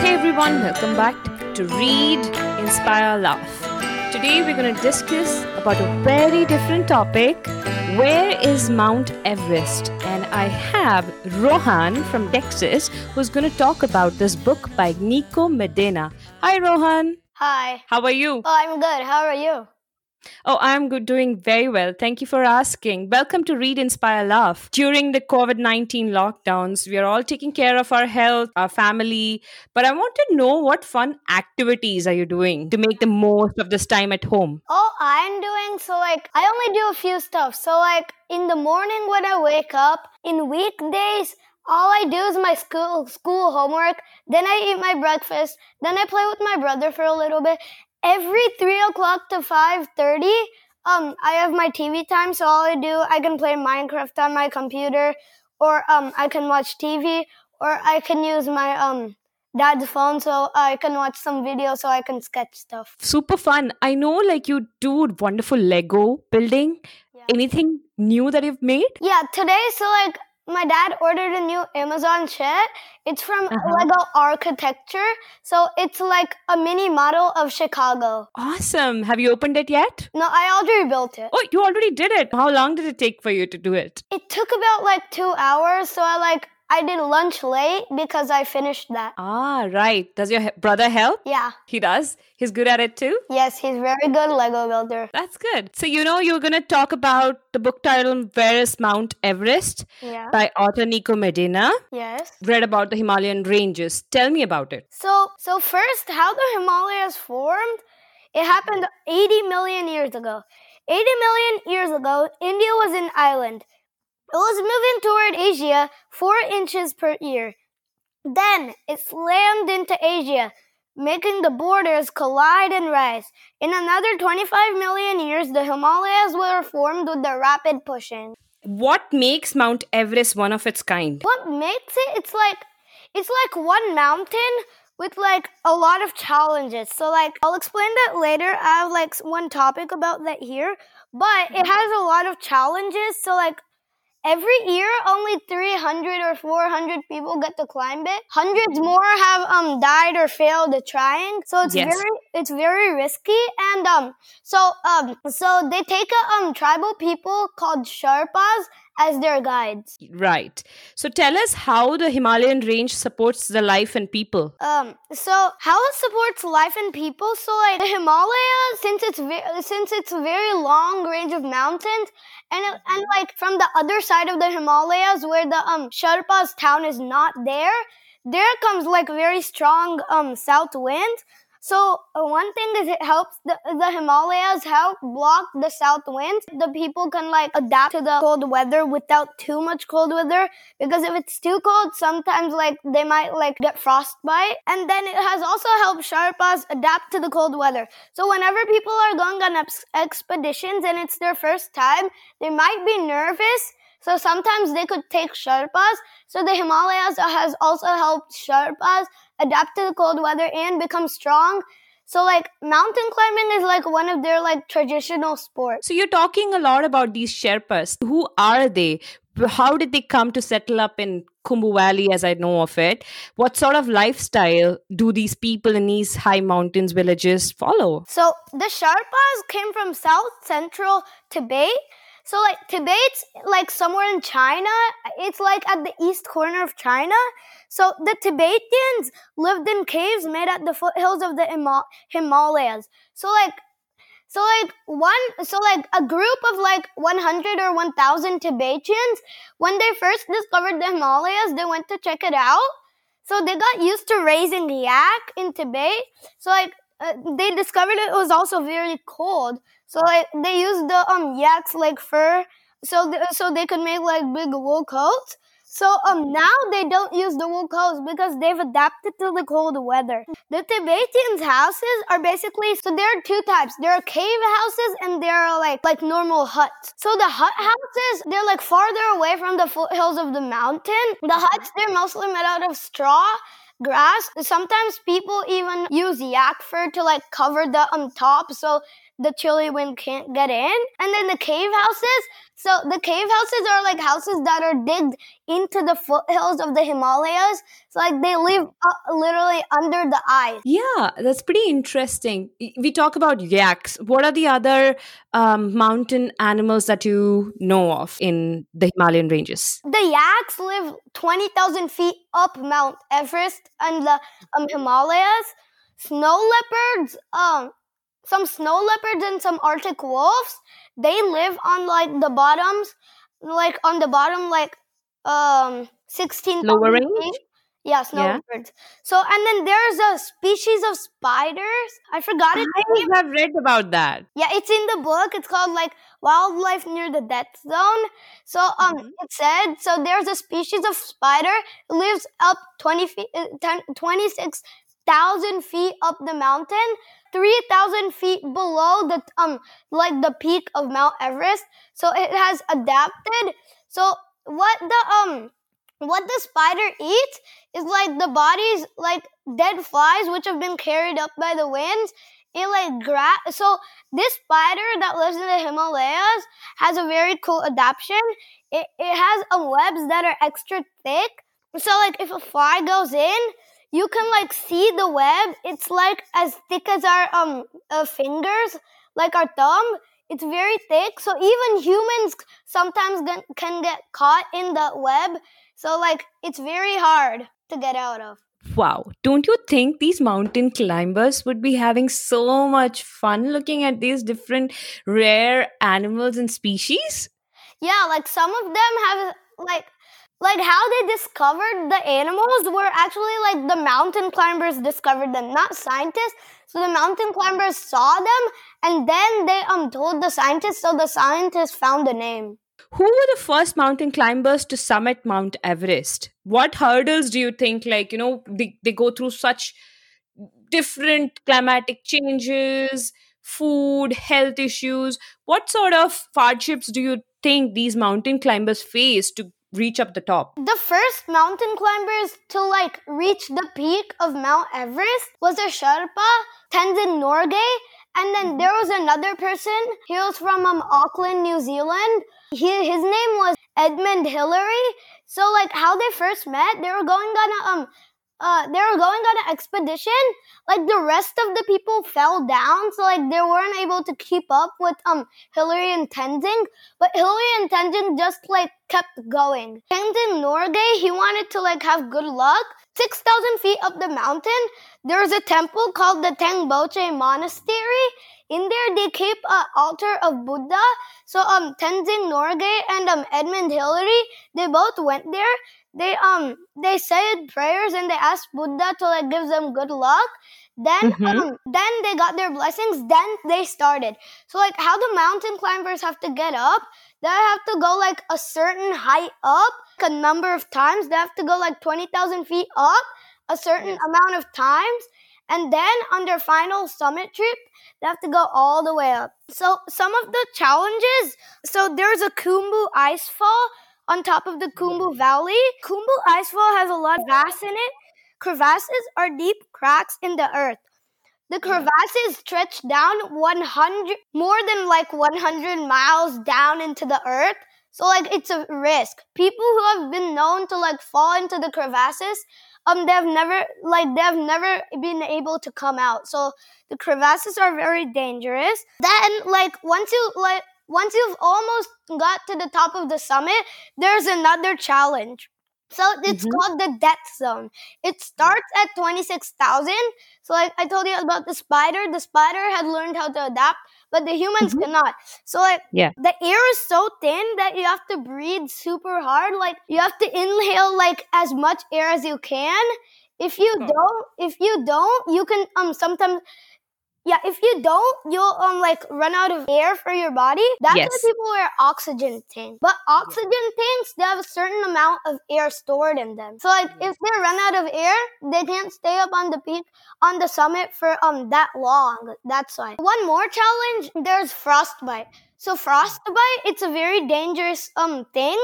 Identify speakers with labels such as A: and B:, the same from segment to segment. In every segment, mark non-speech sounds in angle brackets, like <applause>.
A: Hey everyone, welcome back to Read, Inspire, Laugh. Today we're going to discuss about a very different topic. Where is Mount Everest? And I have Rohan from Texas who's going to talk about this book by Nico Medina. Hi Rohan.
B: Hi.
A: How are you?
B: Oh, I'm good. How are you?
A: Oh, I'm good, doing very well. Thank you for asking. Welcome to Read, Inspire, Love. During the COVID 19 lockdowns, we are all taking care of our health, our family. But I want to know what fun activities are you doing to make the most of this time at home?
B: Oh, I'm doing so like I only do a few stuff. So like in the morning when I wake up, in weekdays, all I do is my school school homework. Then I eat my breakfast. Then I play with my brother for a little bit, every three o'clock to five thirty, um, I have my TV time. So all I do, I can play Minecraft on my computer, or um, I can watch TV, or I can use my um dad's phone so I can watch some videos so I can sketch stuff.
A: Super fun. I know, like you do wonderful Lego building.
B: Yeah.
A: Anything new that you've made?
B: Yeah, today, so like my dad ordered a new Amazon shed. It's from
A: Uh-huh.
B: Lego Architecture. So it's like a mini model of Chicago.
A: Awesome. Have you opened it yet?
B: No, I already built it.
A: Oh, you already did it. How long did it take for you to do it?
B: It took about like two hours. So I like, I did lunch late because I finished that.
A: Ah, right. Does your he- brother help?
B: Yeah.
A: He does. He's good at it too.
B: Yes, he's very good Lego builder.
A: That's good. So, you know, you're going to talk about the book title Where is Mount Everest
B: Yeah.
A: by author Nico Medina.
B: Yes.
A: Read about the Himalayan ranges. Tell me about it.
B: So, so first, how the Himalayas formed? It happened 80 million years ago. 80 million years ago, India was an island. It was moving toward Asia four inches per year. Then it slammed into Asia, making the borders collide and rise. In another 25 million years, the Himalayas were formed with the rapid pushing.
A: What makes Mount Everest one of its kind?
B: What makes it? It's like it's like one mountain with like a lot of challenges. So like I'll explain that later. I have like one topic about that here, but it has a lot of challenges. So like every year only 300 or 400 people get to climb it. Hundreds more have um died or failed at trying. So it's
A: Yes.
B: very it's very risky and um so um so they take a um tribal people called Sherpas as their guides.
A: Right. So, tell us how the Himalayan range supports the life and people.
B: Um, so how it supports life and people? So like the Himalayas, since it's ve- since it's a very long range of mountains, and it- and like from the other side of the Himalayas, where the um Sherpa's town is not there, there comes like very strong um south winds. So uh, one thing is it helps the, the Himalayas help block the south winds. The people can like adapt to the cold weather without too much cold weather because if it's too cold, sometimes like they might like get frostbite. And then it has also helped Sherpas adapt to the cold weather. So whenever people are going on ex- expeditions and it's their first time, they might be nervous. So sometimes they could take Sherpas. So the Himalayas has also helped Sherpas adapt to the cold weather and become strong. So like mountain climbing is like one of their like traditional sports.
A: So, you're talking a lot about these Sherpas. Who are they? How did they come to settle up in Khumbu Valley, as I know of it? What sort of lifestyle do these people in these high mountains villages follow?
B: So the Sherpas came from south central Tibet. So like Tibet's like somewhere in China. It's like at the east corner of China. So the Tibetans lived in caves made at the foothills of the Hima- Himalayas. So like so like one so like a group of like 100 or 1000 Tibetans when they first discovered the Himalayas, they went to check it out. So they got used to raising yak in Tibet. So like uh, they discovered it was also very cold. So like they used the um yak's like fur so th- so they could make like big wool coats. So um now they don't use the wool coats because they've adapted to the cold weather. The Tibetans' houses are basically so there are two types. There are cave houses and there are like like normal huts. So the hut houses they're like farther away from the foothills of the mountain. The huts they're mostly made out of straw grass. Sometimes people even use yak fur to like cover the um top so the chilly wind can't get in. And then the cave houses. So the cave houses are like houses that are digged into the foothills of the Himalayas. So like they live uh, literally under the ice.
A: Yeah, that's pretty interesting. We talk about yaks. What are the other um, mountain animals that you know of in the Himalayan ranges?
B: The yaks live 20,000 feet up Mount Everest and the um, Himalayas. Snow leopards, um, some snow leopards and some Arctic wolves, they live on like the bottoms, like on the bottom, like um, 16
A: lower range.
B: Yeah, snow yeah. leopards. So, and then there's a species of spiders. I forgot it.
A: I have read about that.
B: Yeah, it's in the book. It's called like Wildlife Near the Death Zone. So, um, mm-hmm. it said so. There's a species of spider lives up 20 feet, uh, 10, 26 thousand feet up the mountain, three thousand feet below the um like the peak of Mount Everest. So it has adapted. So what the um what the spider eats is like the bodies like dead flies which have been carried up by the winds it like grab so this spider that lives in the himalayas has a very cool adaptation it, it has um, webs that are extra thick so like if a fly goes in you can like see the web. It's like as thick as our um uh, fingers, like our thumb. It's very thick, so even humans sometimes can get caught in the web. So like it's very hard to get out of.
A: Wow, don't you think these mountain climbers would be having so much fun looking at these different rare animals and species?
B: Yeah, like some of them have like like how they discovered the animals were actually like the mountain climbers discovered them, not scientists. So the mountain climbers saw them and then they um told the scientists, so the scientists found the name.
A: Who were the first mountain climbers to summit Mount Everest? What hurdles do you think, like, you know, they, they go through such different climatic changes, food, health issues? What sort of hardships do you think these mountain climbers face to reach up the top?
B: The first mountain climbers to like reach the peak of Mount Everest was a Sherpa, Tenzing Norgay, and then there was another person. He was from um, Auckland, New Zealand. He, his name was Edmund Hillary. So like how they first met, they were going on a um uh, they were going on an expedition. Like the rest of the people fell down, so like they weren't able to keep up with um Hillary and Tenzing. But Hillary and Tenzing just like kept going. Tenzing Norgay, he wanted to like have good luck. Six thousand feet up the mountain, there's a temple called the Tengboche Monastery. In there, they keep an altar of Buddha. So um Tenzing Norgay and um Edmund Hillary, they both went there they um they said prayers and they asked Buddha to like give them good luck. Then mm-hmm. um, then they got their blessings. Then they started. So like how the mountain climbers have to get up, they have to go like a certain height up, a number of times. They have to go like twenty thousand feet up, a certain yes. amount of times. And then on their final summit trip, they have to go all the way up. So some of the challenges, so there's a Khumbu ice fall on top of the Khumbu Valley. Khumbu Icefall has a lot of crevasses in it. Crevasses are deep cracks in the earth. The crevasses stretch down 100, more than like 100 miles down into the earth. So like it's a risk. People who have been known to like fall into the crevasses, um, they've never like they've never been able to come out. So the crevasses are very dangerous. Then like once you like once you've almost got to the top of the summit, there's another challenge. So it's mm-hmm. called the death zone. It starts at 26,000. So like I told you about the spider, the spider had learned how to adapt, but the humans mm-hmm. cannot. So like yeah. the air is so thin that you have to breathe super hard. Like you have to inhale like as much air as you can. If you don't, if you don't, you can um sometimes yeah, if you don't, you'll um like run out of air for your body. That's yes. why people wear oxygen tanks. But oxygen yeah. tanks, they have a certain amount of air stored in them. So like if they run out of air, they can't stay up on the peak on the summit for um that long. That's why. One more challenge, there's frostbite. So frostbite, it's a very dangerous um thing.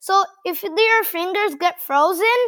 B: So if your fingers get frozen,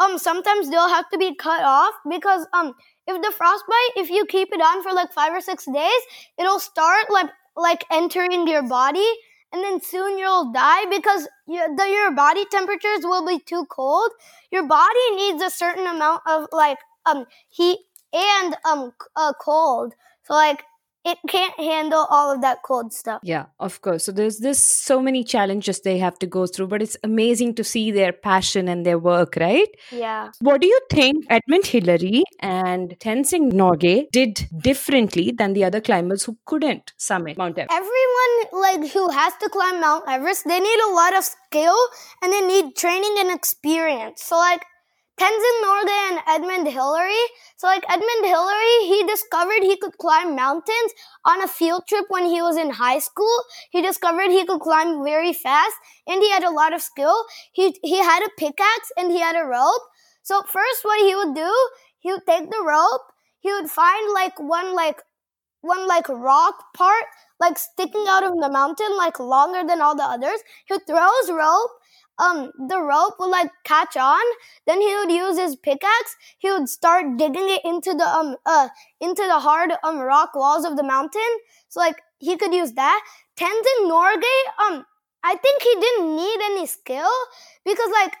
B: um sometimes they'll have to be cut off because um if the frostbite if you keep it on for like five or six days it'll start like like entering your body and then soon you'll die because your, the, your body temperatures will be too cold. Your body needs a certain amount of like um heat and um uh, cold. So like it can't handle all of that cold stuff.
A: Yeah, of course. So there's this so many challenges they have to go through, but it's amazing to see their passion and their work, right?
B: Yeah.
A: What do you think Edmund Hillary and Tenzing Norgay did differently than the other climbers who couldn't summit Mount Everest?
B: Everyone like who has to climb Mount Everest, they need a lot of skill and they need training and experience. So like Tenzing Norgay and Edmund Hillary. So like Edmund Hillary, he discovered he could climb mountains on a field trip when he was in high school. He discovered he could climb very fast and he had a lot of skill. He, he had a pickaxe and he had a rope. So first what he would do, he would take the rope, he would find like one like one like rock part like sticking out of the mountain like longer than all the others. He would throw his rope um the rope would like catch on then he would use his pickaxe he would start digging it into the um uh into the hard um rock walls of the mountain so like he could use that tenzing norgay um i think he didn't need any skill because like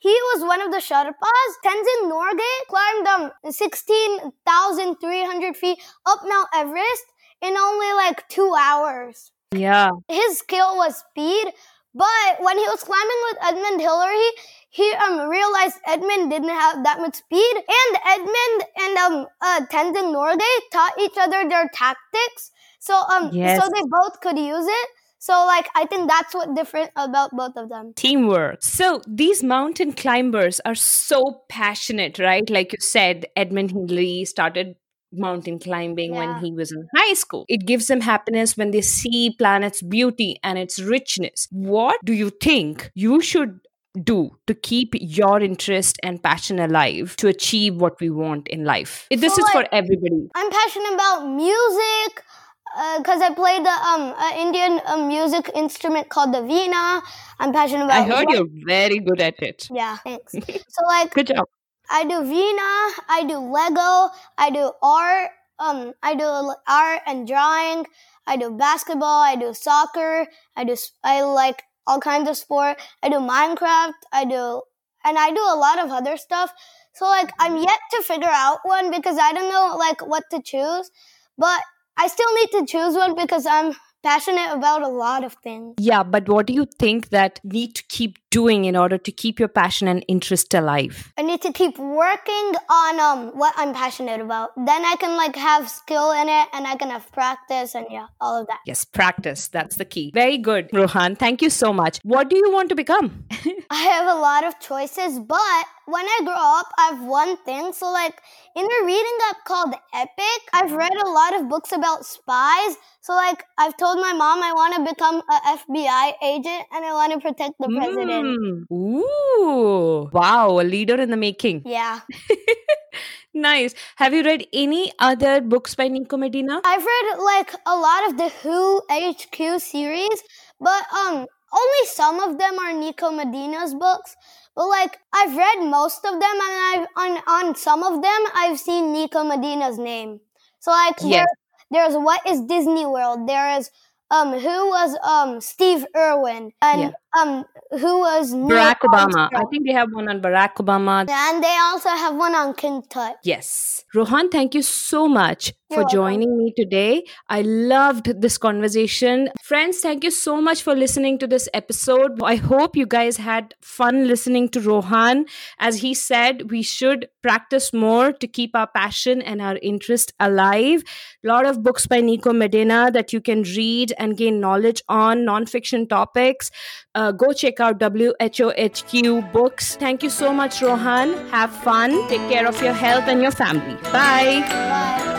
B: he was one of the Sherpas. Tenzing Norgay climbed um 16,300 feet up Mount Everest in only like two hours.
A: Yeah.
B: His skill was speed, but when he was climbing with Edmund Hillary, he um realized Edmund didn't have that much speed, and Edmund and um uh, Tenzing Norgay taught each other their tactics. So um
A: Yes.
B: so they both could use it. So like I think that's what different about both of them.
A: Teamwork. So these mountain climbers are so passionate, right? Like you said, Edmund Hillary started mountain climbing when he was in high school. It gives them happiness when they see planet's beauty and its richness. What do you think you should do to keep your interest and passion alive to achieve what we want in life? This
B: So,
A: is for everybody.
B: I'm passionate about music because I play the um uh, Indian uh, music instrument called the veena. I'm passionate about.
A: I heard you're very good at it.
B: Yeah, thanks. <laughs> so like
A: Good job.
B: I do Vina, I do Lego, I do art, um, I do art and drawing, I do basketball, I do soccer, I do, I like all kinds of sport, I do Minecraft, I do, and I do a lot of other stuff. So like, I'm yet to figure out one because I don't know like what to choose, but I still need to choose one because I'm passionate about a lot of things.
A: Yeah, but what do you think that need to keep doing in order to keep your passion and interest alive?
B: I need to keep working on um what I'm passionate about. Then I can like have skill in it and I can have practice and yeah, all of that.
A: Yes, practice. That's the key. Very good, Rohan. Thank you so much. What do you want to become? <laughs>
B: I have a lot of choices, but when I grow up, I have one thing. So like in a reading app called Epic, I've read a lot of books about spies. So like I've told my mom I want to become a FBI agent and I want to protect the president.
A: Mm. Ooh. Wow, a leader in the making. <laughs>
B: Yeah.
A: Nice. Have you read any other books by Nico Medina?
B: I've read like a lot of the Who HQ series, but um only some of them are Nico Medina's books. But like I've read most of them and I've on on some of them I've seen Nico Medina's name. So like
A: Yes.
B: there, there's what is Disney World? There is um who was um Steve Irwin and um who was
A: Barack Obama. I think they have one on Barack Obama.
B: and they also have one on Tut.
A: Yes. Rohan, thank you so much
B: You're
A: for
B: welcome.
A: joining me today. I loved this conversation. Friends, thank you so much for listening to this episode. I hope you guys had fun listening to Rohan. As he said, we should practice more to keep our passion and our interest alive. A lot of books by Nico Medina that you can read and gain knowledge on non-fiction topics. Uh, go check out WHOHQ books. Thank you so much, Rohan. Have fun. Take care of your health and your family. Bye.
B: Bye.